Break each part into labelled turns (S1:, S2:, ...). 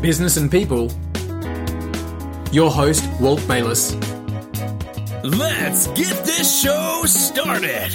S1: business and people. Your host, Walt Bayliss.
S2: Let's get this show started.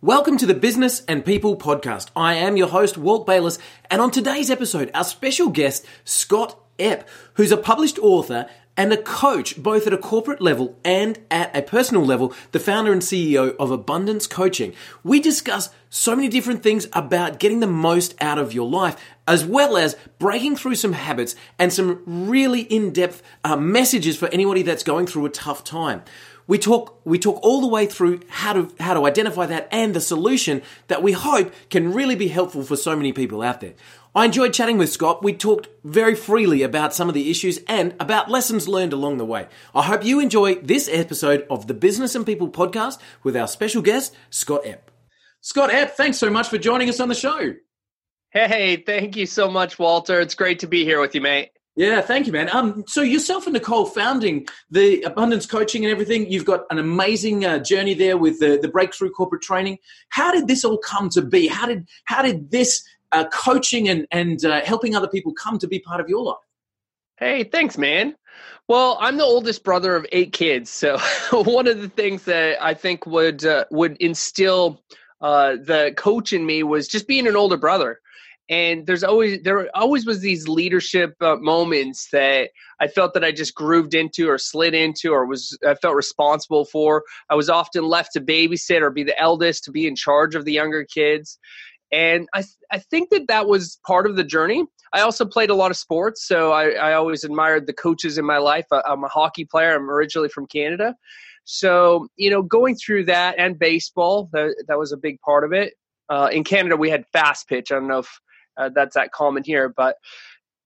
S1: Welcome to the Business and People podcast. I am your host, Walt Bayliss, and on today's episode, our special guest, Scott Epp, who's a published author and a coach both at a corporate level and at a personal level, the founder and CEO of Abundance Coaching. We discuss so many different things about getting the most out of your life, as well as breaking through some habits and some really in-depth uh, messages for anybody that's going through a tough time. We talk, we talk all the way through how to, how to identify that and the solution that we hope can really be helpful for so many people out there. I enjoyed chatting with Scott. We talked very freely about some of the issues and about lessons learned along the way. I hope you enjoy this episode of the Business and People podcast with our special guest, Scott Epp. Scott Epp, thanks so much for joining us on the show.
S3: Hey, thank you so much, Walter. It's great to be here with you, mate.
S1: Yeah, thank you, man. Um, so yourself and Nicole founding the Abundance Coaching and everything, you've got an amazing uh, journey there with the, the breakthrough corporate training. How did this all come to be? How did how did this uh, coaching and, and uh, helping other people come to be part of your life?
S3: Hey, thanks, man. Well, I'm the oldest brother of eight kids, so one of the things that I think would uh, would instill uh, the coach in me was just being an older brother. And there's always there always was these leadership uh, moments that I felt that I just grooved into or slid into or was I felt responsible for. I was often left to babysit or be the eldest to be in charge of the younger kids and I, th- I think that that was part of the journey. I also played a lot of sports, so I, I always admired the coaches in my life. I, I'm a hockey player. I'm originally from Canada, so you know, going through that and baseball, that, that was a big part of it. Uh, in Canada, we had fast pitch. I don't know if uh, that's that common here, but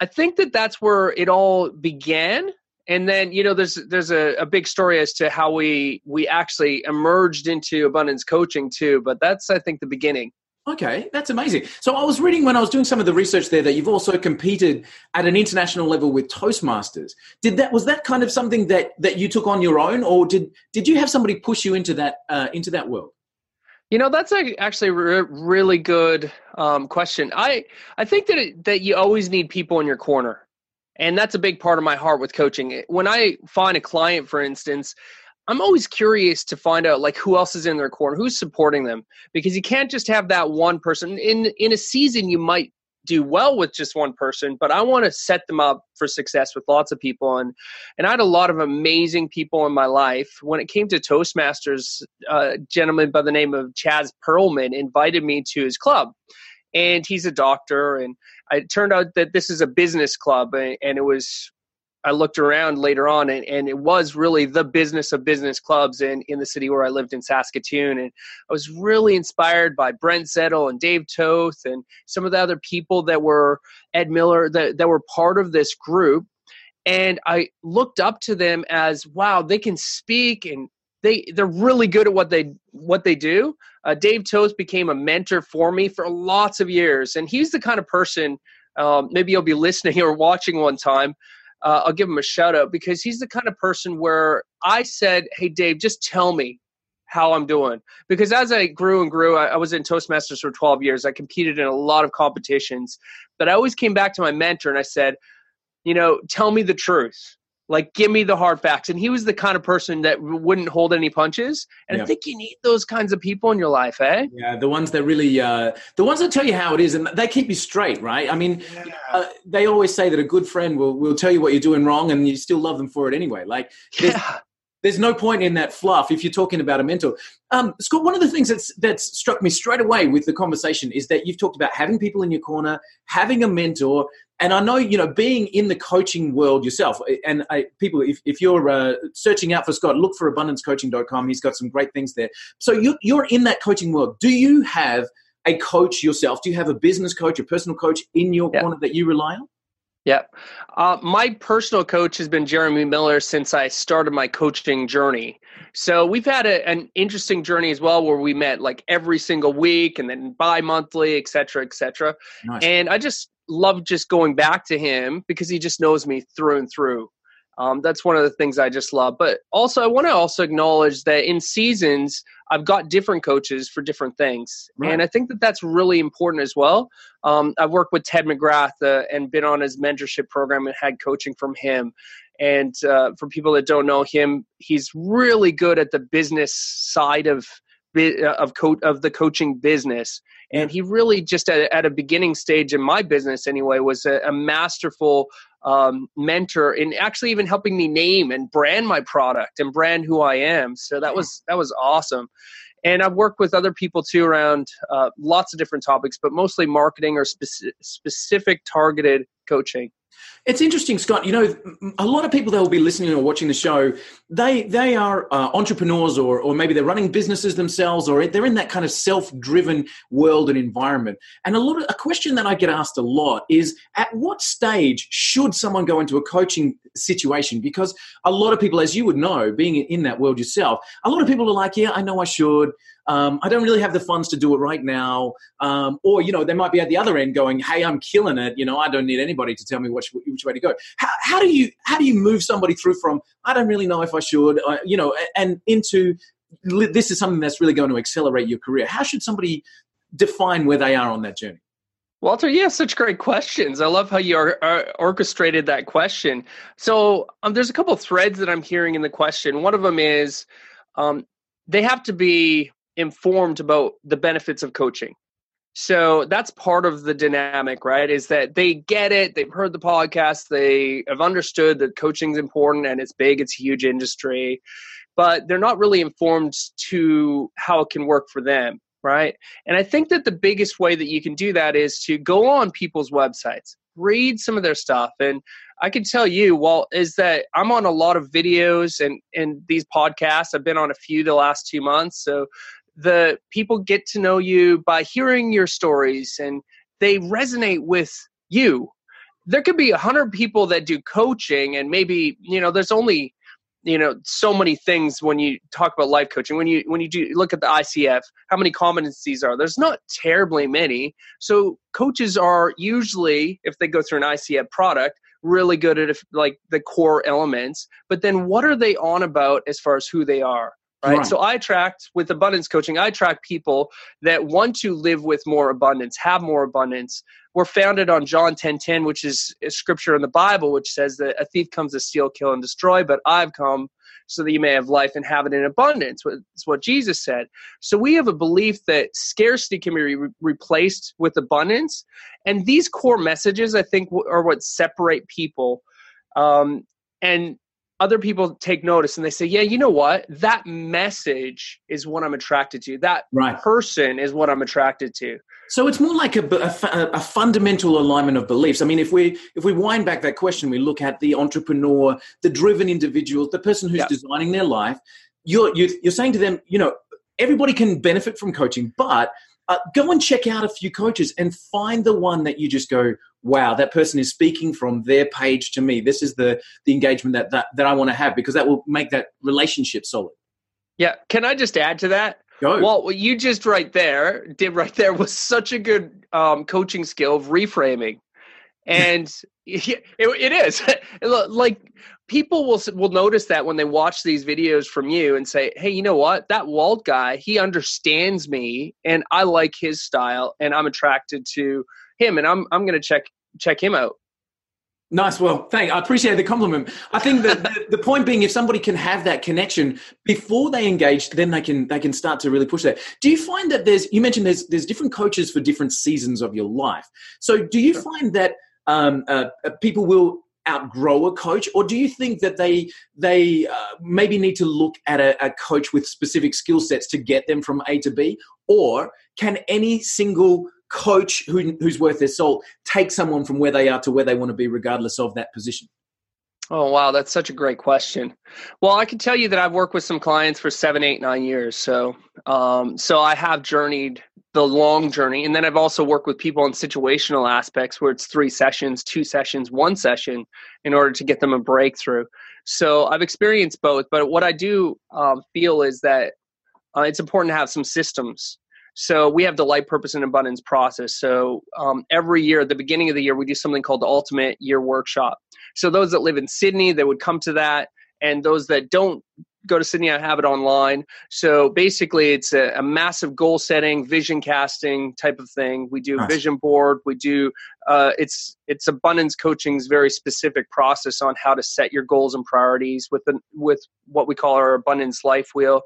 S3: I think that that's where it all began. And then you know, there's there's a, a big story as to how we we actually emerged into abundance coaching too. But that's I think the beginning.
S1: Okay, that's amazing. So I was reading when I was doing some of the research there that you've also competed at an international level with Toastmasters. Did that was that kind of something that that you took on your own, or did did you have somebody push you into that uh, into that world?
S3: You know, that's a, actually a re- really good um, question. I I think that it, that you always need people in your corner, and that's a big part of my heart with coaching. When I find a client, for instance, I'm always curious to find out like who else is in their corner, who's supporting them, because you can't just have that one person. In in a season, you might do well with just one person, but I want to set them up for success with lots of people. And and I had a lot of amazing people in my life. When it came to Toastmasters, uh, a gentleman by the name of Chaz Perlman invited me to his club, and he's a doctor. And it turned out that this is a business club, and it was I looked around later on, and, and it was really the business of business clubs in, in the city where I lived in Saskatoon. And I was really inspired by Brent Zettel and Dave Toth and some of the other people that were Ed Miller that, that were part of this group. And I looked up to them as wow, they can speak and they they're really good at what they what they do. Uh, Dave Toth became a mentor for me for lots of years, and he's the kind of person. Um, maybe you'll be listening or watching one time uh, I'll give him a shout out because he's the kind of person where I said, Hey, Dave, just tell me how I'm doing. Because as I grew and grew, I, I, was in Toastmasters for 12 years. I competed in a lot of competitions, but I always came back to my mentor and I said, You know, tell me the truth. Like, give me the hard facts. And he was the kind of person that wouldn't hold any punches. And yeah. I think you need those kinds of people in your life, eh?
S1: Yeah, the ones that really, uh, the ones that tell you how it is, and they keep you straight, right? I mean, yeah. uh, they always say that a good friend will will tell you what you're doing wrong, and you still love them for it anyway. Like, yeah. There's no point in that fluff if you're talking about a mentor. Um, Scott, one of the things that's that's struck me straight away with the conversation is that you've talked about having people in your corner, having a mentor, and I know, you know, being in the coaching world yourself, and I, people, if, if you're uh, searching out for Scott, look for abundancecoaching.com. He's got some great things there. So you're, you're in that coaching world. Do you have a coach yourself? Do you have a business coach, a personal coach in your corner that you rely on?
S3: Yeah. Uh, my personal coach has been Jeremy Miller since I started my coaching journey. So we've had a, an interesting journey as well where we met like every single week and then bi monthly, et cetera, et cetera. Nice. And I just love just going back to him because he just knows me through and through. Um, that's one of the things I just love. But also, I want to also acknowledge that in seasons, I've got different coaches for different things, right. and I think that that's really important as well. Um, I've worked with Ted McGrath uh, and been on his mentorship program and had coaching from him. And uh, for people that don't know him, he's really good at the business side of of co- of the coaching business. And he really just at, at, a beginning stage in my business anyway was a, a masterful um, mentor in actually even helping me name and brand my product and brand who i am. So that was that was awesome. And i've worked with other people too around uh, lots of different topics but mostly marketing or speci- specific targeted coaching
S1: it's interesting, Scott. You know, a lot of people that will be listening or watching the show, they they are uh, entrepreneurs, or or maybe they're running businesses themselves, or they're in that kind of self-driven world and environment. And a lot of a question that I get asked a lot is, at what stage should someone go into a coaching situation? Because a lot of people, as you would know, being in that world yourself, a lot of people are like, yeah, I know I should um, I don't really have the funds to do it right now. Um, or, you know, they might be at the other end going, hey, I'm killing it. You know, I don't need anybody to tell me which, which way to go. How, how, do you, how do you move somebody through from, I don't really know if I should, uh, you know, and into this is something that's really going to accelerate your career. How should somebody define where they are on that journey?
S3: Walter, you have such great questions. I love how you are, are orchestrated that question. So um, there's a couple threads that I'm hearing in the question. One of them is um, they have to be informed about the benefits of coaching. So that's part of the dynamic, right? Is that they get it, they've heard the podcast, they have understood that coaching is important and it's big, it's a huge industry, but they're not really informed to how it can work for them, right? And I think that the biggest way that you can do that is to go on people's websites, read some of their stuff and I can tell you, Walt, is that I'm on a lot of videos and, and these podcasts. I've been on a few the last two months. So the people get to know you by hearing your stories and they resonate with you. There could be a hundred people that do coaching and maybe you know there's only you know so many things when you talk about life coaching. When you when you do look at the icf how many competencies are there's not terribly many. So coaches are usually if they go through an icf product really good at like the core elements. But then what are they on about as far as who they are Right? right? So I attract with abundance coaching, I attract people that want to live with more abundance, have more abundance. We're founded on John 10 10, which is a scripture in the Bible, which says that a thief comes to steal, kill, and destroy, but I've come so that you may have life and have it in abundance. That's what Jesus said. So we have a belief that scarcity can be re- replaced with abundance. And these core messages, I think, are what separate people. Um, and other people take notice and they say, yeah, you know what? That message is what I'm attracted to. That right. person is what I'm attracted to.
S1: So it's more like a, a, a, fundamental alignment of beliefs. I mean, if we if we wind back that question, we look at the entrepreneur, the driven individual, the person who's designing their life. You're, you're you're saying to them, you know, everybody can benefit from coaching, but uh, go and check out a few coaches and find the one that you just go, wow, that person is speaking from their page to me. This is the the engagement that that, that I want to have because that will make that relationship solid.
S3: Yeah. Can I just add to that? Go. Well, what you just right there did right there was such a good um, coaching skill of reframing, and it, it is like people will will notice that when they watch these videos from you and say, "Hey, you know what? That Walt guy, he understands me, and I like his style, and I'm attracted to him, and I'm I'm going to check check him out."
S1: Nice. Well, thank. I appreciate the compliment. I think that the, the, point being, if somebody can have that connection before they engage, then they can they can start to really push that. Do you find that there's you mentioned there's there's different coaches for different seasons of your life. So do you find that um, uh, uh people will outgrow a coach, or do you think that they they uh, maybe need to look at a, a coach with specific skill sets to get them from A to B, or can any single coach who, who's worth their salt take someone from where they are to where they want to be, regardless of that position?
S3: Oh wow, that's such a great question. Well, I can tell you that I've worked with some clients for seven, eight, nine years. So, um, so I have journeyed the long journey, and then I've also worked with people in situational aspects where it's three sessions, two sessions, one session, in order to get them a breakthrough. So I've experienced both, but what I do um, feel is that uh, it's important to have some systems So we have the life purpose and abundance process. So um, every year, at the beginning of the year, we do something called the Ultimate Year Workshop. So those that live in Sydney, they would come to that, and those that don't go to Sydney, I have it online. So basically, it's a, a massive goal setting, vision casting type of thing. We do nice. vision board. We do uh, it's it's abundance coaching's very specific process on how to set your goals and priorities with the, with what we call our abundance life wheel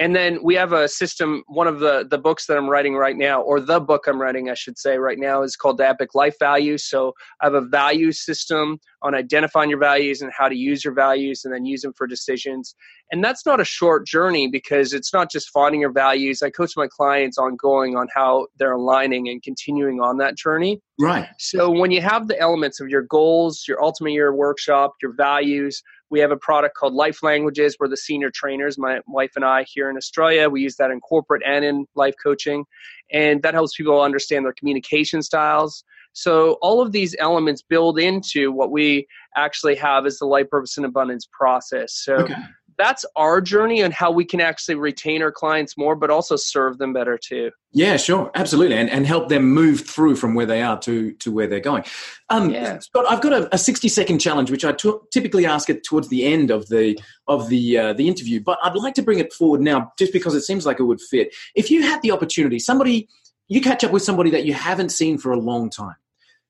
S3: and then we have a system one of the the books that i'm writing right now or the book i'm writing i should say right now is called the epic life values. So i have a value system on identifying your values and how to use your values and then use them for decisions and that's not a short journey because it's not just finding your values i coach my clients ongoing on how they're aligning and continuing on that journey
S1: right
S3: so when you have the elements of your goals your ultimate year workshop your values we have a product called Life Languages. We're the senior trainers, my wife and I here in Australia. We use that in corporate and in life coaching. And that helps people understand their communication styles. So all of these elements build into what we actually have as the life purpose and abundance process. So okay that's our journey and how we can actually retain our clients more, but also serve them better too.
S1: Yeah, sure, absolutely, and and help them move through from where they are to to where they're going. Um, yeah. Scott, I've got a, a sixty second challenge, which I t- typically ask it towards the end of the of the uh, the interview, but I'd like to bring it forward now, just because it seems like it would fit. If you had the opportunity, somebody you catch up with somebody that you haven't seen for a long time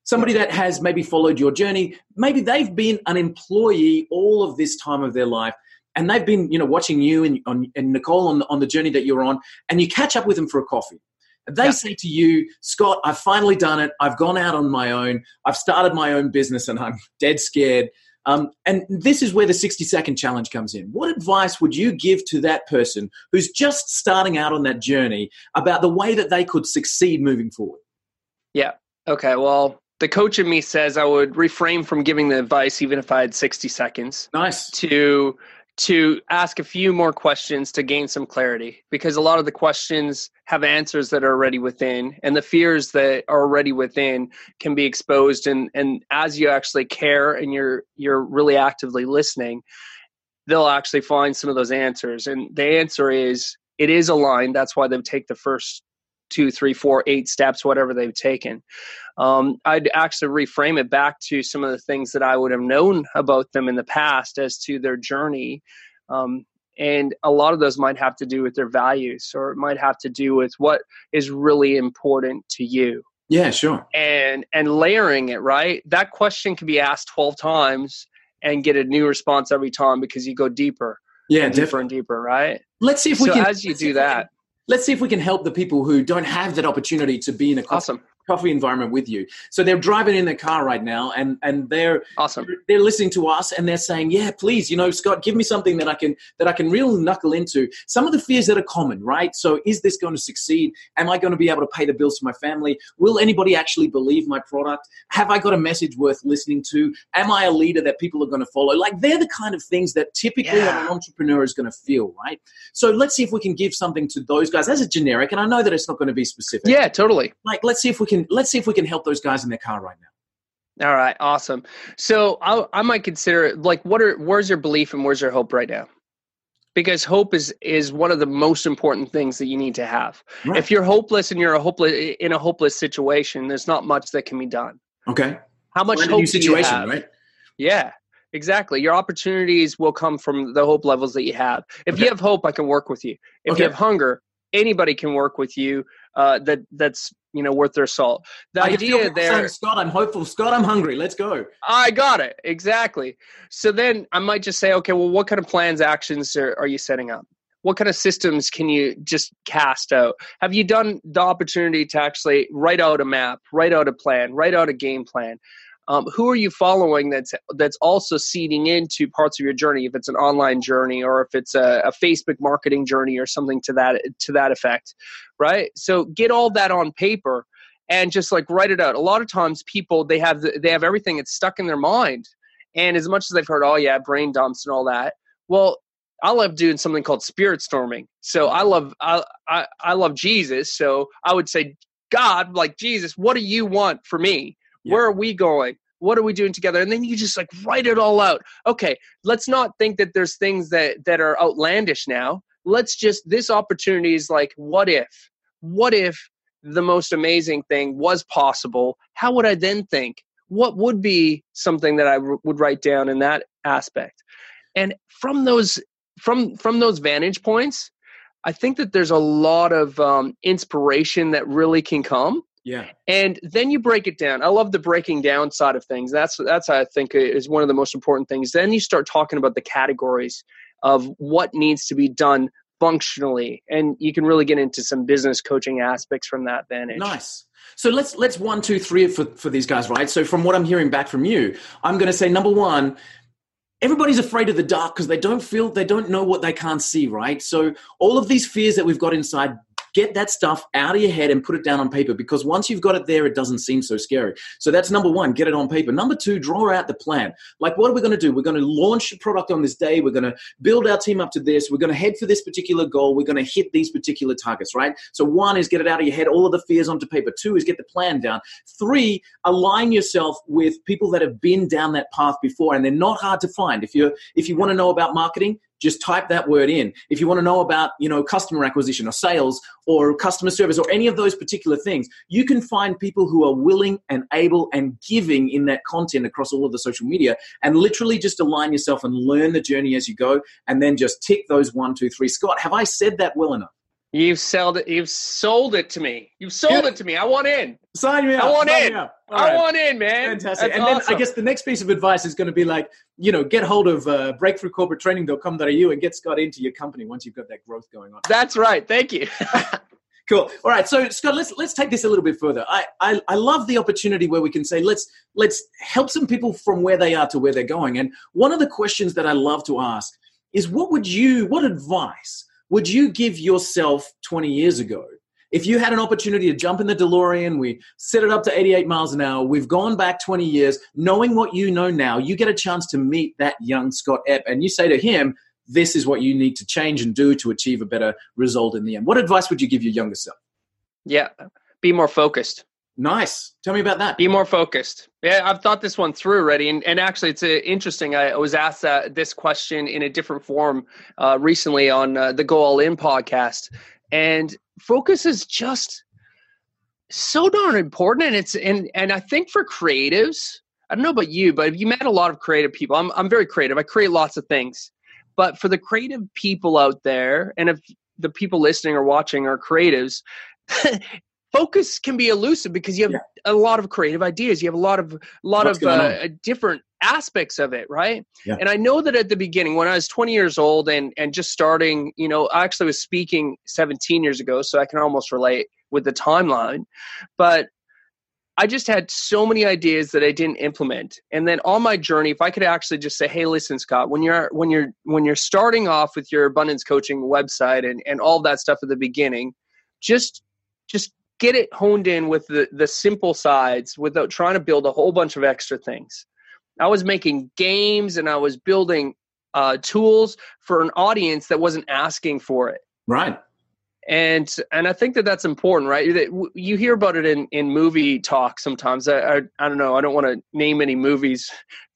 S1: somebody that has maybe followed your journey maybe they've been an employee all of this time of their life and they've been you know watching you and, on, and Nicole on the, on the journey that you're on, and you catch up with them for a coffee. They yeah. say to you, Scott, I've finally done it. I've gone out on my own. I've started my own business, and I'm dead scared. Um, and this is where the 60 second challenge comes in. What advice would you give to that person who's just starting out on that journey about the way that they could succeed moving forward?
S3: Yeah. Okay. Well, the coach in me says I would refrain from giving the advice even if I had 60 seconds.
S1: Nice.
S3: To to ask a few more questions to gain some clarity because a lot of the questions have answers that are already within and the fears that are already within can be exposed and and as you actually care and you're you're really actively listening they'll actually find some of those answers and the answer is it is aligned that's why they take the first two, three, four, eight steps, whatever they've taken. Um, I'd actually reframe it back to some of the things that I would have known about them in the past as to their journey. Um, and a lot of those might have to do with their values or it might have to do with what is really important to you.
S1: Yeah, sure.
S3: And and layering it, right? That question can be asked 12 times and get a new response every time because you go deeper.
S1: Yeah,
S3: and deeper and deeper, right?
S1: Let's see if we
S3: so
S1: can
S3: as you do that
S1: let's see if we can help the people who don't have that opportunity to be in a
S3: awesome
S1: coffee environment with you. So they're driving in their car right now, and and they're
S3: awesome.
S1: They're listening to us, and they're saying, "Yeah, please, you know, Scott, give me something that I can that I can really knuckle into." Some of the fears that are common, right? So, is this going to succeed? Am I going to be able to pay the bills for my family? Will anybody actually believe my product? Have I got a message worth listening to? Am I a leader that people are going to follow? Like they're the kind of things that typically yeah. an entrepreneur is going to feel, right? So let's see if we can give something to those guys as a generic, and I know that it's not going to be specific.
S3: Yeah, totally.
S1: Like let's see if we can let's see if we can help those guys in their car right now.
S3: All right, awesome. So I, I might consider like what are where's your belief and where's your hope right now? Because hope is is one of the most important things that you need to have. Right. If you're hopeless and you're a hopeless in a hopeless situation, there's not much that can be done.
S1: Okay.
S3: How much hope situation, do you have? right? Yeah, exactly. Your opportunities will come from the hope levels that you have. If okay. you have hope, I can work with you. If okay. you have hunger, anybody can work with you. Uh, that that's you know worth their salt. The I idea there,
S1: saying, Scott, I'm hopeful. Scott, I'm hungry. Let's go.
S3: I got it exactly. So then I might just say, okay, well, what kind of plans, actions are, are you setting up? What kind of systems can you just cast out? Have you done the opportunity to actually write out a map, write out a plan, write out a game plan? Um, who are you following that's that's also seeding into parts of your journey if it's an online journey or if it's a, a facebook marketing journey or something to that to that effect right so get all that on paper and just like write it out a lot of times people they have they have everything it's stuck in their mind and as much as they've heard oh yeah brain dumps and all that well I love doing something called spirit storming. So I love I, I, I love Jesus. So I would say, God, like Jesus, what do you want for me? Where are we going? What are we doing together? And then you just like write it all out. Okay, let's not think that there's things that that are outlandish now. Let's just this opportunity is like what if? what if the most amazing thing was possible? How would I then think? What would be something that I would write down in that aspect? And from those from from those vantage points, I think that there's a lot of um, inspiration that really can come.
S1: Yeah.
S3: And then you break it down. I love the breaking down side of things. That's that's I think uh, is one of the most important things. Then you start talking about the categories of what needs to be done functionally, and you can really get into some business coaching aspects from that vantage.
S1: Nice. So let's let's one, two, three for for these guys, right? So from what I'm hearing back from you, I'm going to say number one, everybody's afraid of the dark because they don't feel they don't know what they can't see right so all of these fears that we've got inside get that stuff out of your head and put it down on paper because once you've got it there, it doesn't seem so scary. So that's number one, get it on paper. Number two, draw out the plan. Like, what are we going to do? We're going to launch a product on this day. We're going to build our team up to this. We're going to head for this particular goal. We're going to hit these particular targets, right? So, one is get it out of your head, all of the fears onto paper. Two is get the plan down. Three, align yourself with people that have been down that path before and they're not hard to find. If you're, if you want to know about marketing, just type that word in. If you want to know about, you know, customer acquisition or sales or customer service or any of those particular things, you can find people who are willing and able and giving in that content across all of the social media and literally just align yourself and learn the journey as you go and then just tick those one, two, three. Scott, have I said that well enough?
S3: You've sold it. You've sold it to me. You've sold yeah. it to me. I want in.
S1: Sign me up.
S3: I want
S1: Sign
S3: in. I right. want in, man.
S1: Fantastic. That's and awesome. then I guess the next piece of advice is going to be like, you know, get hold of uh, breakthroughcorporatetraining.com.au and get Scott into your company once you've got that growth going on.
S3: That's right. Thank you.
S1: cool. All right. So Scott, let's let's take this a little bit further. I, I I love the opportunity where we can say let's let's help some people from where they are to where they're going. And one of the questions that I love to ask is, what would you, what advice? Would you give yourself 20 years ago? If you had an opportunity to jump in the DeLorean, we set it up to 88 miles an hour, we've gone back 20 years, knowing what you know now, you get a chance to meet that young Scott Epp and you say to him, this is what you need to change and do to achieve a better result in the end. What advice would you give your younger self?
S3: Yeah, be more focused.
S1: Nice. Tell me about that.
S3: Be more focused. Yeah, I've thought this one through already, and, and actually, it's uh, interesting. I was asked uh, this question in a different form uh, recently on uh, the Go All In podcast, and focus is just so darn important. And it's and and I think for creatives, I don't know about you, but you met a lot of creative people. I'm I'm very creative. I create lots of things, but for the creative people out there, and if the people listening or watching are creatives focus can be elusive because you have yeah. a lot of creative ideas you have a lot of a lot What's of uh, different aspects of it right yeah. and i know that at the beginning when i was 20 years old and and just starting you know i actually was speaking 17 years ago so i can almost relate with the timeline but I just had so many ideas that I didn't implement. And then on my journey, if I could actually just say, "Hey, listen, Scott, when you're when you're when you're starting off with your abundance coaching website and and all that stuff at the beginning, just just get it honed in with the, the simple sides without trying to build a whole bunch of extra things. I was making games and I was building uh, tools for an audience that wasn't asking for it.
S1: Right.
S3: And and I think that that's important, right? That You hear about it in, in movie talk sometimes. I, I, I don't know. I don't want to name any movies,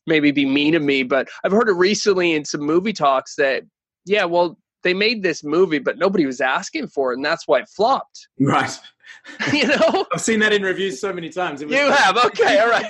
S3: maybe be mean to me, but I've heard it recently in some movie talks that yeah, well, they made this movie, but nobody was asking for it, and that's why it flopped.
S1: Right.
S3: you know,
S1: I've seen that in reviews so many times.
S3: you like, have, okay, all right.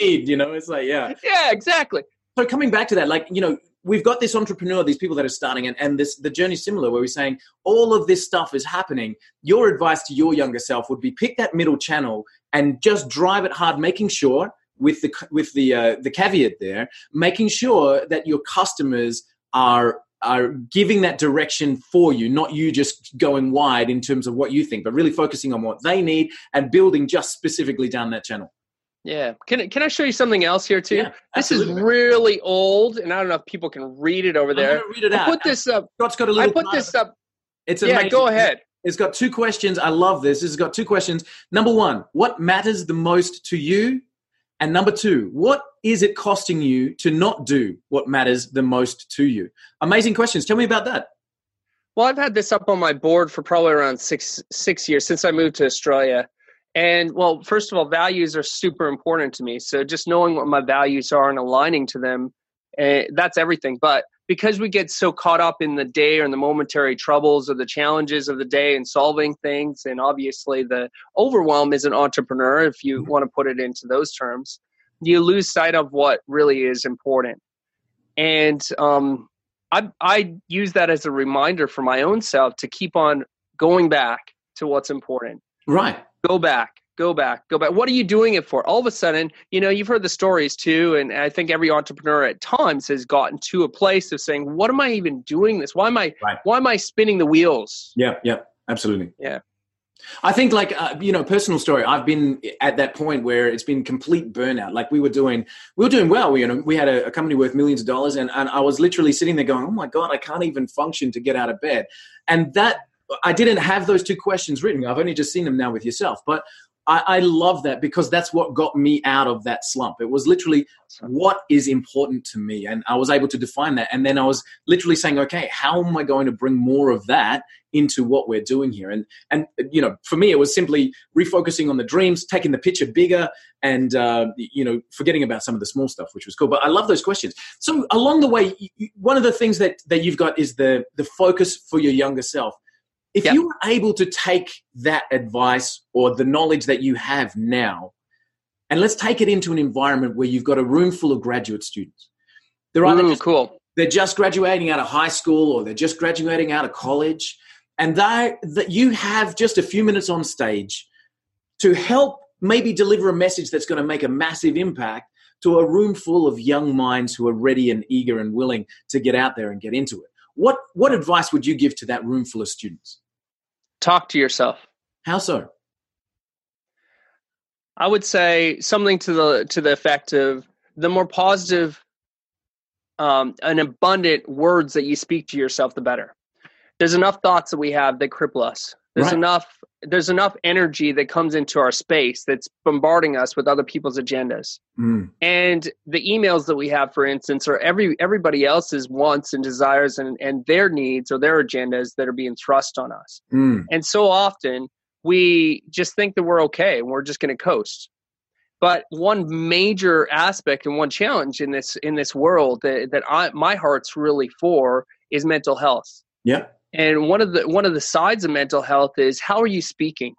S1: need, you know, it's like, yeah,
S3: yeah, exactly.
S1: So coming back to that, like, you know, we've got this entrepreneur, these people that are starting, and, and this the journey's similar, where we're saying all of this stuff is happening. Your advice to your younger self would be pick that middle channel and just drive it hard, making sure with the with the uh, the caveat there, making sure that your customers are are giving that direction for you, not you just going wide in terms of what you think, but really focusing on what they need and building just specifically down that channel.
S3: Yeah. Can can I show you something else here too? Yeah, this is really old, and I don't know if people can read it over there.
S1: read it out.
S3: I put this up.
S1: Scott's got a little.
S3: I put this up.
S1: It's
S3: amazing. Yeah, go ahead.
S1: It's got two questions. I love this. This has got two questions. Number one, what matters the most to you? And number two, what is it costing you to not do what matters the most to you? Amazing questions. Tell me about that.
S3: Well, I've had this up on my board for probably around six six years since I moved to Australia. And well, first of all, values are super important to me. So just knowing what my values are and aligning to them, uh, that's everything. But because we get so caught up in the day or in the momentary troubles or the challenges of the day and solving things and obviously the overwhelm as an entrepreneur if you want to put it into those terms you lose sight of what really is important. And um, I, I use that as a reminder for my own self to keep on going back to what's important.
S1: Right.
S3: Go back go back go back what are you doing it for all of a sudden you know you've heard the stories too and i think every entrepreneur at times has gotten to a place of saying what am i even doing this why am i right. why am i spinning the wheels
S1: yeah yeah absolutely
S3: yeah
S1: I think, like uh, you know, personal story. I've been at that point where it's been complete burnout. Like we were doing, we were doing well. We, you know, we had a, a, company worth millions of dollars, and, and I was literally sitting there going, "Oh my god, I can't even function to get out of bed." And that I didn't have those two questions written. I've only just seen them now with yourself, but I, I, love that because that's what got me out of that slump. It was literally what is important to me. And I was able to define that. And then I was literally saying, okay, how am I going to bring more of that into what we're doing here? And, and you know, for me, it was simply refocusing on the dreams, taking the picture bigger and, uh, you know, forgetting about some of the small stuff, which was cool. But I love those questions. So along the way, one of the things that, that you've got is the, the focus for your younger self if yep. you were able to take that advice or the knowledge that you have now, and let's take it into an environment where you've got a room full of graduate students.
S3: They're either Ooh, just, cool.
S1: They're just graduating out of high school or they're just graduating out of college, and they that you have just a few minutes on stage to help maybe deliver a message that's going to make a massive impact to a room full of young minds who are ready and eager and willing to get out there and get into it. What what advice would you give to that room full of students?
S3: Talk to yourself.
S1: How so?
S3: I would say something to the to the effect of the more positive um, and abundant words that you speak to yourself, the better. There's enough thoughts that we have that cripple us. There's right. enough there's enough energy that comes into our space that's bombarding us with other people's agendas. Mm. And the emails that we have, for instance, are every everybody else's wants and desires and, and their needs or their agendas that are being thrust on us. Mm. And so often we just think that we're okay and we're just going to coast. But one major aspect and one challenge in this in this world that, that I, my heart's really for is mental health.
S1: Yeah
S3: and one of the one of the sides of mental health is how are you speaking?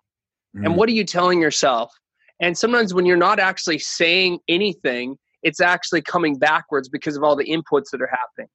S3: Mm. and what are you telling yourself? And sometimes when you're not actually saying anything it's actually coming backwards because of all the inputs that are happening.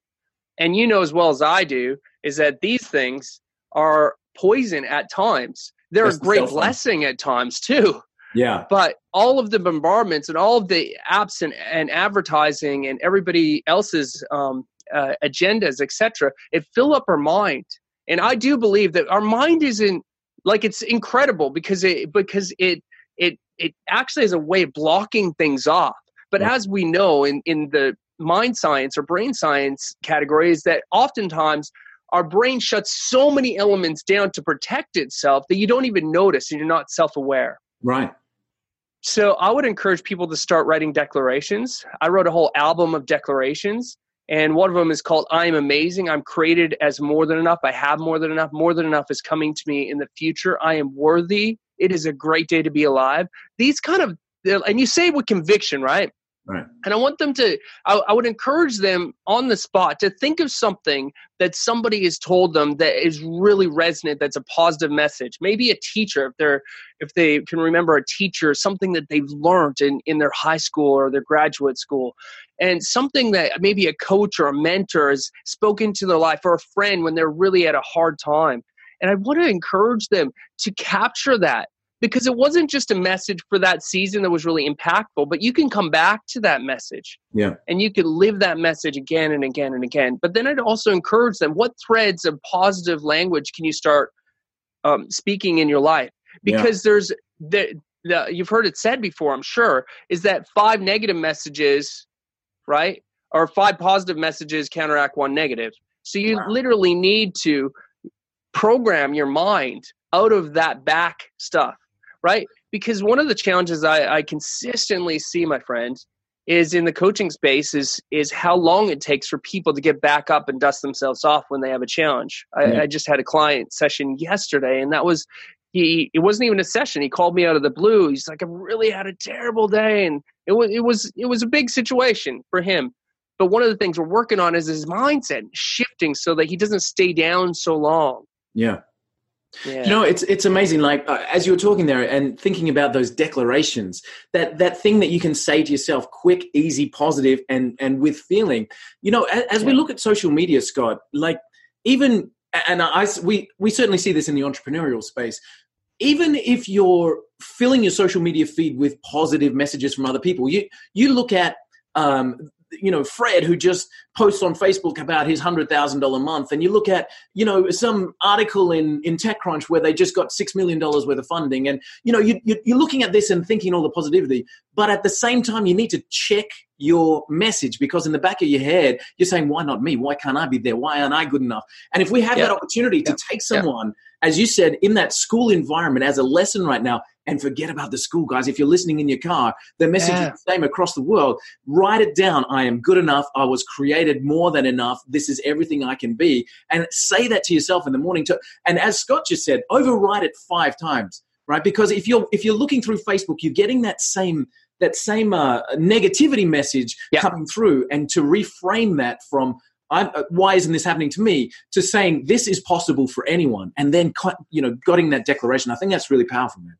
S3: And you know as well as i do is that these things are poison at times. They're That's a great blessing at times too.
S1: Yeah.
S3: But all of the bombardments and all of the apps and, and advertising and everybody else's um, uh, agendas etc it fill up our mind and I do believe that our mind isn't like it's incredible because it because it it it actually is a way of blocking things off. But as we know in in the mind science or brain science categories that oftentimes our brain shuts so many elements down to protect itself that you don't even notice and you're not self-aware.
S1: Right.
S3: So I would encourage people to start writing declarations. I wrote a whole album of declarations and one of them is called I am amazing. I'm created as more than enough. I have more than enough. More than enough is coming to me in the future. I am worthy. It is a great day to be alive. These kind of, and you say with conviction, right?
S1: Right.
S3: And I want them to, I, I, would encourage them on the spot to think of something that somebody has told them that is really resonant, that's a positive message. Maybe a teacher, if they're, if they can remember a teacher, something that they've learned in, in their high school or their graduate school, and something that maybe a coach or a mentor has spoken to their life or a friend when they're really at a hard time. And I want to encourage them to capture that because it wasn't just a message for that season that was really impactful, but you can come back to that message.
S1: Yeah.
S3: And you can live that message again and again and again. But then I'd also encourage them what threads of positive language can you start um, speaking in your life? Because yeah. there's the, the, you've heard it said before, I'm sure, is that five negative messages, right? Or five positive messages counteract one negative. So you wow. literally need to program your mind out of that back stuff right? Because one of the challenges I, I consistently see, my friends, is in the coaching space is is how long it takes for people to get back up and dust themselves off when they have a challenge. I, yeah. I just had a client session yesterday, and that was he. It wasn't even a session. He called me out of the blue. He's like, "I've really had a terrible day," and it was it was it was a big situation for him. But one of the things we're working on is his mindset shifting so that he doesn't stay down so long.
S1: Yeah. Yeah. You know, it's it's amazing. Like uh, as you were talking there and thinking about those declarations, that that thing that you can say to yourself, quick, easy, positive, and and with feeling. You know, as, as yeah. we look at social media, Scott, like even and I we we certainly see this in the entrepreneurial space. Even if you're filling your social media feed with positive messages from other people, you you look at um, you know Fred who just posts on Facebook about his hundred thousand dollar month, and you look at you know some article in in TechCrunch where they just got six million dollars worth of funding, and you know you, you're looking at this and thinking all the positivity, but at the same time you need to check your message because in the back of your head you're saying why not me? Why can't i be there? Why aren't i good enough? And if we have that opportunity to take someone as you said in that school environment as a lesson right now and forget about the school guys. If you're listening in your car, the message yeah. is the same across the world. Write it down. I am good enough. I was created more than enough. This is everything I can be. And say that to yourself in the morning. To, and as Scott just said, overwrite it five times, right? Because if you're if you're looking through Facebook, you're getting that same that same uh, negativity message yeah. coming through, and to reframe that from I'm, uh, why isn't this happening to me to saying this is possible for anyone and then you know getting that declaration i think that's really powerful man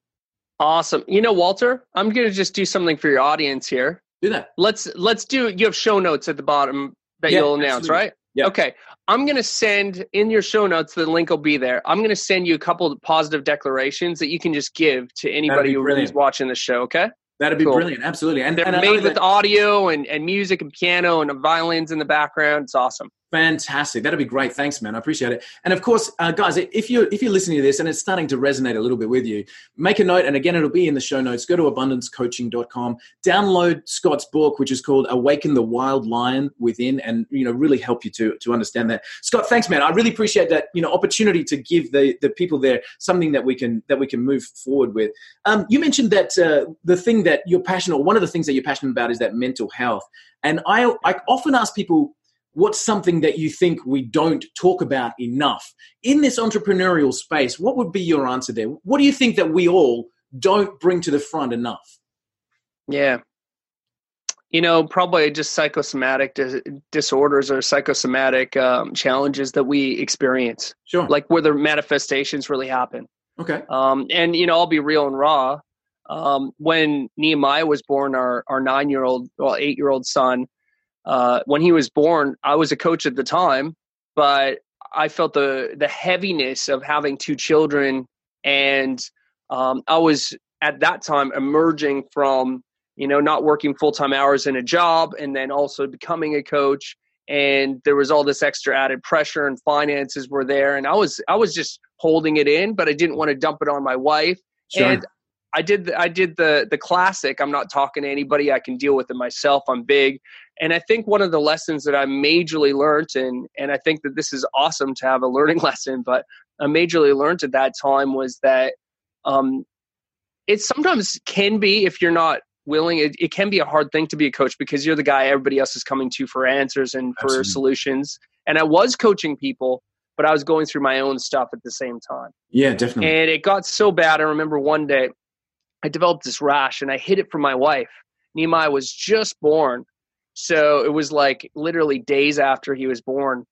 S3: Awesome. You know, Walter, I'm going to just do something for your audience here.
S1: Do that.
S3: Let's let's do. You have show notes at the bottom that yeah, you'll announce, absolutely. right?
S1: Yeah.
S3: Okay. I'm going to send in your show notes. The link will be there. I'm going to send you a couple of positive declarations that you can just give to anybody who's watching the show. Okay.
S1: That'd be cool. brilliant. Absolutely.
S3: And they're and made with that- audio and, and music and piano and violins in the background. It's awesome.
S1: Fantastic. That'd be great. Thanks, man. I appreciate it. And of course, uh, guys, if you're if you're listening to this and it's starting to resonate a little bit with you, make a note. And again, it'll be in the show notes. Go to abundancecoaching.com. Download Scott's book, which is called "Awaken the Wild Lion Within," and you know really help you to to understand that. Scott, thanks, man. I really appreciate that you know opportunity to give the the people there something that we can that we can move forward with. Um, you mentioned that uh, the thing that you're passionate, or one of the things that you're passionate about, is that mental health. And I I often ask people what's something that you think we don't talk about enough? In this entrepreneurial space what would be your answer there? What do you think that we all don't bring to the front enough?
S3: Yeah. You know probably just psychosomatic dis- disorders or psychosomatic um, challenges that we experience.
S1: Sure.
S3: Like where the manifestations really happen.
S1: Okay.
S3: Um, and you know i'll be real and raw. Um, when nehemiah was born our, our nine year old well eight year old son uh, when he was born, I was a coach at the time, but I felt the the heaviness of having two children, and um, I was at that time emerging from you know not working full time hours in a job, and then also becoming a coach. And there was all this extra added pressure, and finances were there, and I was I was just holding it in, but I didn't want to dump it on my wife. Sure. And I did the, I did the the classic. I'm not talking to anybody. I can deal with it myself. I'm big. And I think one of the lessons that I majorly learned, and and I think that this is awesome to have a learning lesson, but I majorly learned at that time was that um, it sometimes can be if you're not willing it, it, can be a hard thing to be a coach because you're the guy everybody else is coming to for answers and for Absolutely. solutions. And i was coaching people but i was going through my own stuff at the same time.
S1: Yeah definitely.
S3: And it got so bad i remember one day i developed this rash and i hid it from my wife. Nehemiah was just born so it was like literally days after he was born.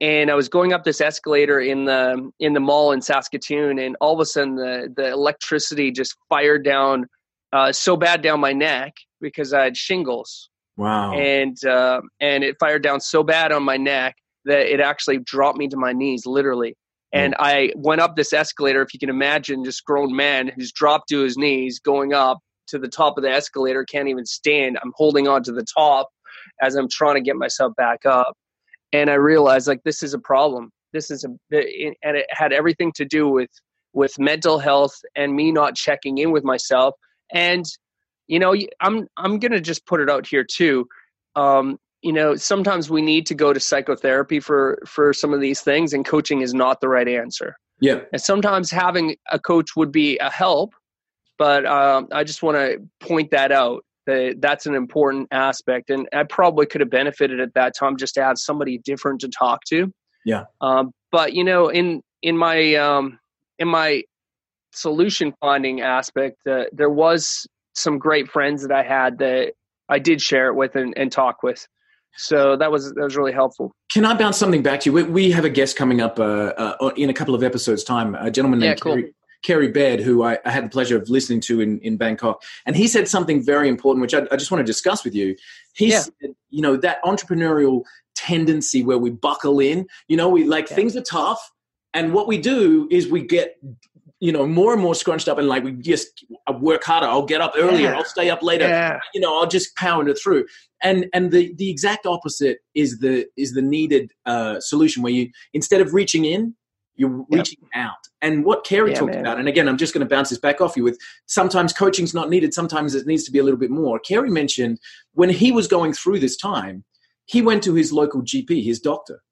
S3: And I was going up this escalator in the in the mall in Saskatoon, and all of a sudden the the electricity just fired down uh, so bad down my neck because I had shingles.
S1: Wow!
S3: And uh, and it fired down so bad on my neck that it actually dropped me to my knees, literally. And mm. I went up this escalator. If you can imagine, just grown man who's dropped to his knees, going up to the top of the escalator, can't even stand. I'm holding on to the top as I'm trying to get myself back up. And I realized like this is a problem. This is a and it had everything to do with with mental health and me not checking in with myself. And you know, I'm I'm gonna just put it out here too. Um, you know, sometimes we need to go to psychotherapy for for some of these things, and coaching is not the right answer.
S1: Yeah,
S3: and sometimes having a coach would be a help, but um, I just want to point that out that that's an important aspect and i probably could have benefited at that time just to have somebody different to talk to
S1: yeah
S3: um, but you know in in my um, in my solution finding aspect uh, there was some great friends that i had that i did share it with and, and talk with So that was that was really helpful.
S1: Can I bounce something back to you? We, we have a guest coming up uh, uh, in a couple of episodes' time, a gentleman named
S3: Yeah, cool.
S1: Kerry Baird, who I, I had the pleasure of listening to in, in Bangkok. And he said something very important, which I, I just want to discuss with you. He
S3: Yeah.
S1: said, you know, that entrepreneurial tendency where we buckle in, you know, we like
S3: Yeah.
S1: things are tough. And what we do is we get, you know, more and more scrunched up and like we just work harder. I'll get up earlier.
S3: Yeah.
S1: I'll stay up later
S3: Yeah.
S1: you know i'll just power it through and and the the exact opposite is the is the needed uh solution where you instead of reaching in you're
S3: Yep.
S1: reaching out and what Kerry
S3: Yeah,
S1: talked
S3: man.
S1: about and again i'm just going to bounce this back off you with sometimes coaching's not needed sometimes it needs to be a little bit more Kerry mentioned when he was going through this time he went to his local gp his doctor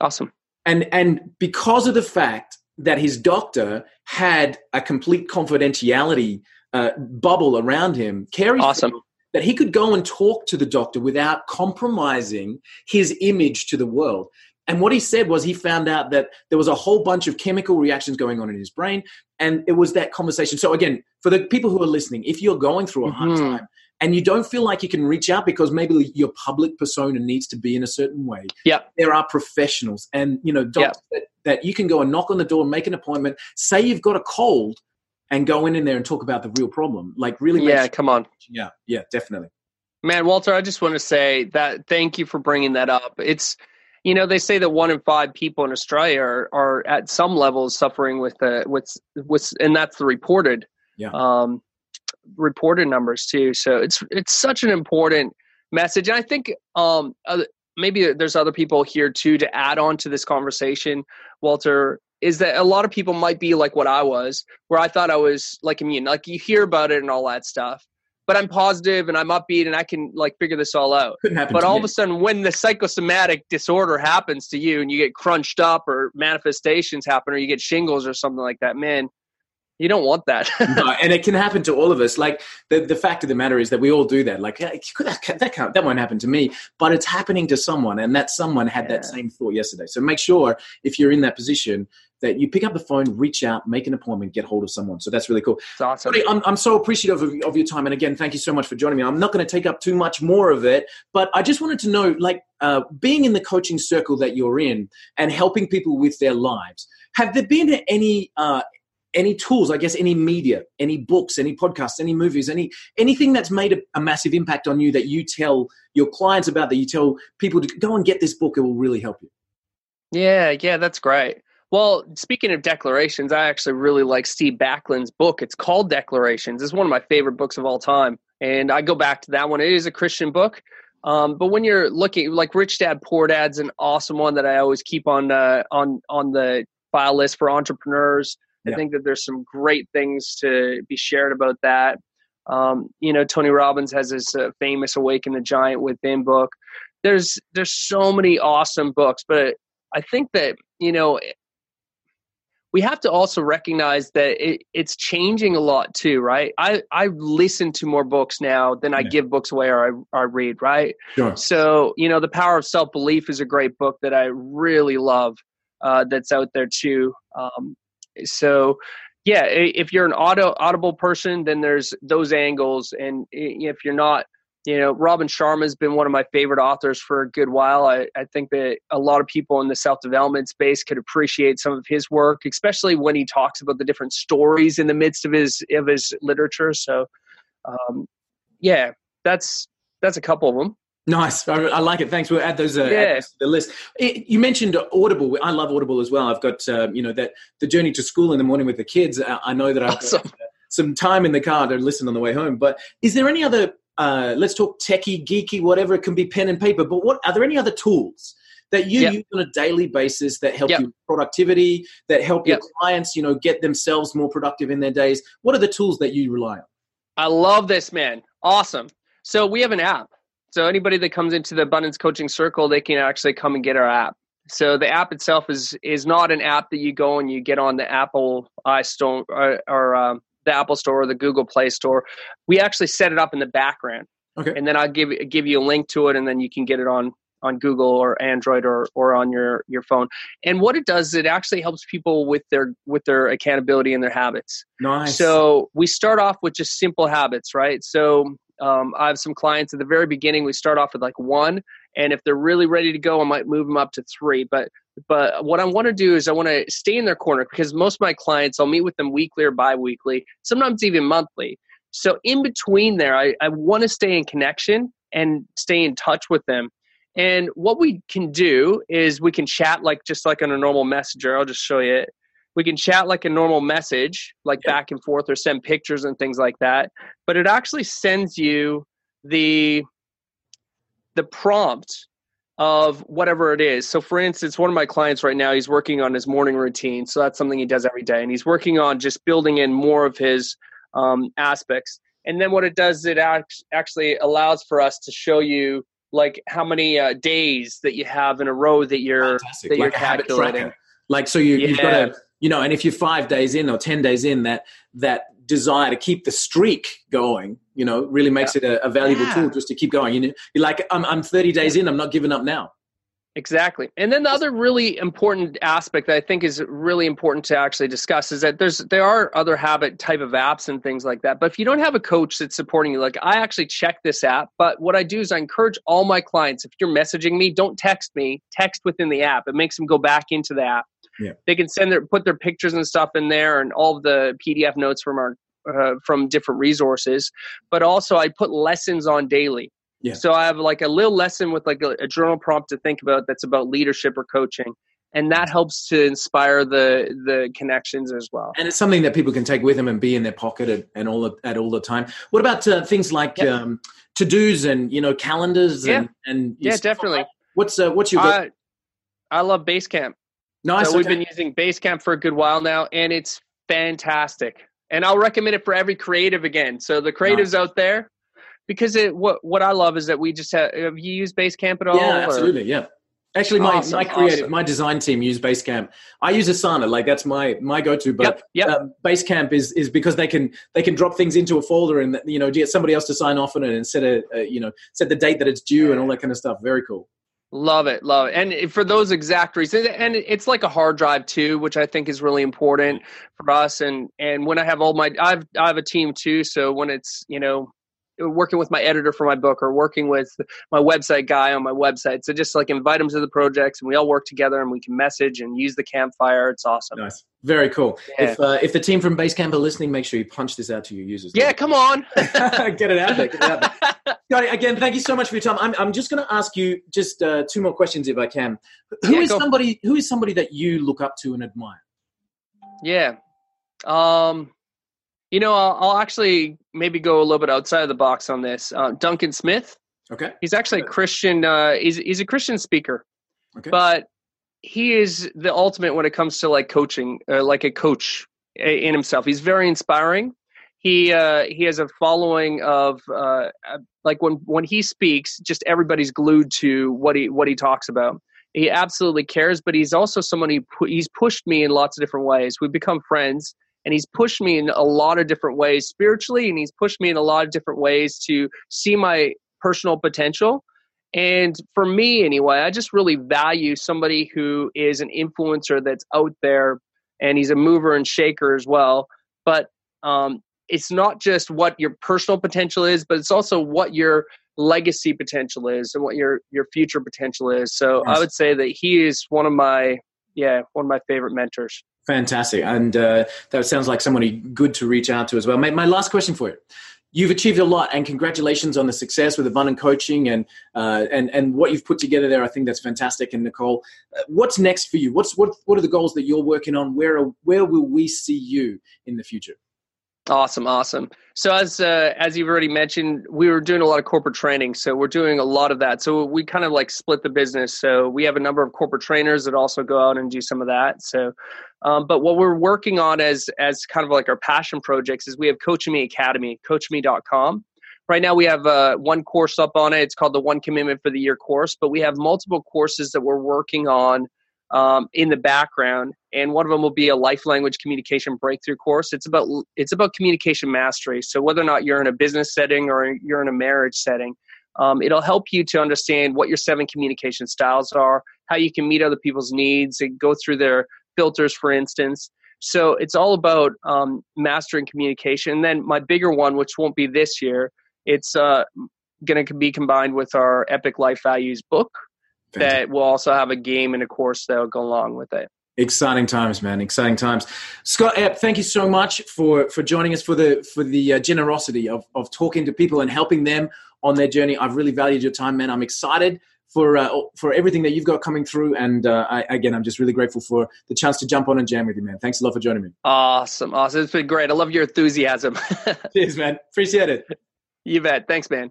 S3: Awesome.
S1: and and because of the fact that his doctor had a complete confidentiality uh, bubble around him, Carey
S3: Awesome.
S1: that he could go and talk to the doctor without compromising his image to the world. And what he said was he found out that there was a whole bunch of chemical reactions going on in his brain, and it was that conversation. So again, for the people who are listening, if you're going through a hard
S3: Mhm.
S1: time and you don't feel like you can reach out because maybe your public persona needs to be in a certain way,
S3: Yep.
S1: there are professionals and you know doctors that, that you can go and knock on the door and make an appointment say you've got a cold and go in, in there and talk about the real problem like really
S3: Yeah,
S1: sure-
S3: come on.
S1: yeah yeah definitely
S3: Man, Walter, I just want to say that thank you for bringing that up. It's, you know, they say that one in five people in Australia are, are at some level suffering with the with with, and that's the reported,
S1: Yeah.
S3: um, reported numbers too. So it's it's such an important message, and I think um other, maybe there's other people here too to add on to this conversation, Walter. Is that a lot of people might be like what I was, where I thought I was like immune, like you hear about it and all that stuff but I'm positive and I'm upbeat and I can like figure this all out.
S1: couldn't happen
S3: But all
S1: me.
S3: of a sudden, when the psychosomatic disorder happens to you and you get crunched up or manifestations happen or you get shingles or something like that, man, you don't want that.
S1: No, and it can happen to all of us. Like the, the fact of the matter is that we all do that. Like that can't, that can't that won't happen to me, but it's happening to someone, and that someone had that same thought yesterday. So make sure if you're in that position that you pick up the phone, reach out, make an appointment, get hold of someone. So that's really cool.
S3: it's awesome.
S1: I'm, I'm so appreciative of, of your time. And again, thank you so much for joining me. I'm not going to take up too much more of it, but I just wanted to know like, uh, being in the coaching circle that you're in and helping people with their lives, have there been any, uh, any tools, I guess, any media, any books, any podcasts, any movies, any anything that's made a, a massive impact on you that you tell your clients about, that you tell people to go and get this book, it will really help you.
S3: Yeah, yeah, that's great. Well, speaking of declarations, I actually really like Steve Backlund's book. It's called Declarations. It's one of my favorite books of all time. And I go back to that one. It is a Christian book. Um, but when you're looking like Rich Dad Poor Dad's an awesome one that I always keep on uh, on on the file list for entrepreneurs. I
S1: Yeah.
S3: think that there's some great things to be shared about that. Um, you know, Tony Robbins has his uh, famous "Awaken the Giant Within" book. There's there's so many awesome books, but I think that you know we have to also recognize that it, it's changing a lot too, right? I I listen to more books now than I
S1: Yeah.
S3: give books away or I, I read, right?
S1: Sure.
S3: So you know, the power of self belief is a great book that I really love. Uh, that's out there too. Um, so yeah, if you're an auto audible person, then there's those angles, and if you're not, you know, Robin Sharma has been one of my favorite authors for a good while. I, I think that a lot of people in the self development space could appreciate some of his work, especially when he talks about the different stories in the midst of his of his literature. So, um, yeah, that's that's a couple of them.
S1: Nice. I, I like it. Thanks. We'll add those uh, add those to the list. It, you mentioned Audible. I love Audible as well. I've got, um, you know, that the journey to school in the morning with the kids. I, I know that I've
S3: Awesome.
S1: got uh, some time in the car to listen on the way home. But is there any other, uh, let's talk techie, geeky, whatever, it can be pen and paper. But what are there any other tools that you
S3: Yeah.
S1: use on a daily basis that help
S3: Yeah.
S1: you productivity, that help your clients, you know, get themselves more productive in their days? What are the tools that you rely on?
S3: I love this, man. Awesome. So we have an app. So anybody that comes into the abundance coaching circle, they can actually come and get our app. So the app itself is is not an app that you go and you get on the Apple iStore or, or um, the Apple Store or the Google Play Store. We actually set it up in the background,
S1: Okay.
S3: and then I'll give give you a link to it, and then you can get it on on Google or Android or or on your your phone. And what it does, it actually helps people with their with their accountability and their habits.
S1: Nice.
S3: So we start off with just simple habits, right? So um, I have some clients at the very beginning. We start off with like one, and if they're really ready to go, I might move them up to three. But but what I want to do is I want to stay in their corner because most of my clients, I'll meet with them weekly or biweekly, sometimes even monthly. So in between there, I, I want to stay in connection and stay in touch with them. And what we can do is we can chat like just like on a normal messenger. I'll just show you it. We can chat like a normal message, like yeah. back and forth, or send pictures and things like that. But it actually sends you the the prompt of whatever it is. So, for instance, one of my clients right now, he's working on his morning routine. So that's something he does every day, and he's working on just building in more of his um, aspects. And then what it does, it act- actually allows for us to show you like how many uh, days that you have in a row that you're Fantastic. that
S1: like
S3: you're calculating.
S1: Like so, you yeah. you've got to you know, and if you're five days in or ten days in, that that desire to keep the streak going, you know, really makes yeah. it a, a valuable yeah. tool just to keep going. You know, you're like, I'm I'm 30 days in, I'm not giving up now.
S3: Exactly. And then the other really important aspect that I think is really important to actually discuss is that there's there are other habit type of apps and things like that. But if you don't have a coach that's supporting you, like I actually check this app, but what I do is I encourage all my clients if you're messaging me, don't text me, text within the app. It makes them go back into the app. Yeah. They can send their put their pictures and stuff in there and all the PDF notes from our uh, from different resources, but also I put lessons on daily. Yeah. So I have like a little lesson with like a, a journal prompt to think about that's about leadership or coaching and that helps to inspire the the connections as well.
S1: And it's something that people can take with them and be in their pocket at, and all the, at all the time. What about uh, things like yep. um, to dos and you know calendars?
S3: Yeah,
S1: and, and
S3: yeah, definitely.
S1: What's uh, what's your?
S3: Uh, I love Basecamp.
S1: Nice.
S3: So okay. we've been using Basecamp for a good while now, and it's fantastic. And I'll recommend it for every creative again. So the creatives nice. out there, because it what what I love is that we just have, have you used Basecamp at all?
S1: Yeah, absolutely. Or? Yeah. Actually, my, awesome, my creative, awesome. my design team use Basecamp. I use Asana, like that's my my go-to. But yep, yep. Um, Basecamp is is because they can they can drop things into a folder and you know get somebody else to sign off on it and set a, a you know set the date that it's due and all that kind of stuff. Very cool.
S3: Love it, love it, and for those exact reasons, and it's like a hard drive too, which I think is really important for us. And and when I have all my, I've I have a team too, so when it's you know working with my editor for my book or working with my website guy on my website. So just like invite them to the projects and we all work together and we can message and use the campfire. It's awesome.
S1: Nice. Very cool. Yeah. If uh, if the team from Basecamp are listening, make sure you punch this out to your users.
S3: Yeah, come on.
S1: get it out there. Get it out there. Scotty, again, thank you so much for your time. I'm, I'm just going to ask you just uh, two more questions if I can. Who yeah, is somebody who is somebody that you look up to and admire?
S3: Yeah. Um, you know, I'll, I'll, actually maybe go a little bit outside of the box on this. Uh, Duncan Smith.
S1: Okay.
S3: He's actually a Christian. Uh, he's he's a Christian speaker. Okay. But he is the ultimate when it comes to like coaching, uh, like a coach in himself. He's very inspiring. He uh, he has a following of uh, like when when he speaks, just everybody's glued to what he what he talks about. He absolutely cares, but he's also someone he he's pushed me in lots of different ways. We've become friends and he's pushed me in a lot of different ways spiritually and he's pushed me in a lot of different ways to see my personal potential. And for me anyway i just really value somebody who is an influencer that's out there and he's a mover and shaker as well. But um, it's not just what your personal potential is but it's also what your legacy potential is and what your your future potential is. So yes. i would say that he is one of my yeah one of my favorite mentors
S1: Fantastic. And uh, that sounds like somebody good to reach out to as well. My, my, last question for you. You've achieved a lot, and congratulations on the success with Abundance Coaching and uh, and and what you've put together there. I think that's fantastic. And Nicole, uh, what's next for you? What's what what are the goals that you're working on? Where are, where will we see you in the future?
S3: Awesome, awesome. So as uh, as you've already mentioned, we were doing a lot of corporate training. So we're doing a lot of that. So we kind of like split the business. So we have a number of corporate trainers that also go out and do some of that. So, um, but what we're working on as as kind of like our passion projects is we have Coach Me Academy, CoachMe.com. Right now we have uh, one course up on it. It's called the One Commitment for the Year course. But we have multiple courses that we're working on um, in the background and one of them will be a life language communication breakthrough course. It's about it's about communication mastery. So whether or not you're in a business setting or you're in a marriage setting um, it'll help you to understand what your seven communication styles are how you can meet other people's needs and go through their filters for instance. So it's all about um, mastering communication. And then my bigger one which won't be this year it's uh, going to be combined with our Epic Life Values book Fantastic. that will also have a game and a course that will go along with it.
S1: Exciting times, man! Exciting times. Scott Epp, thank you so much for for joining us for the for the uh, generosity of of talking to people and helping them on their journey. I've really valued your time, man. I'm excited for uh, for everything that you've got coming through. And uh, I, again, I'm just really grateful for the chance to jump on and jam with you, man. Thanks a lot for joining me.
S3: Awesome, awesome. It's been great. I love your enthusiasm.
S1: Cheers, man. Appreciate it.
S3: You bet. Thanks, man.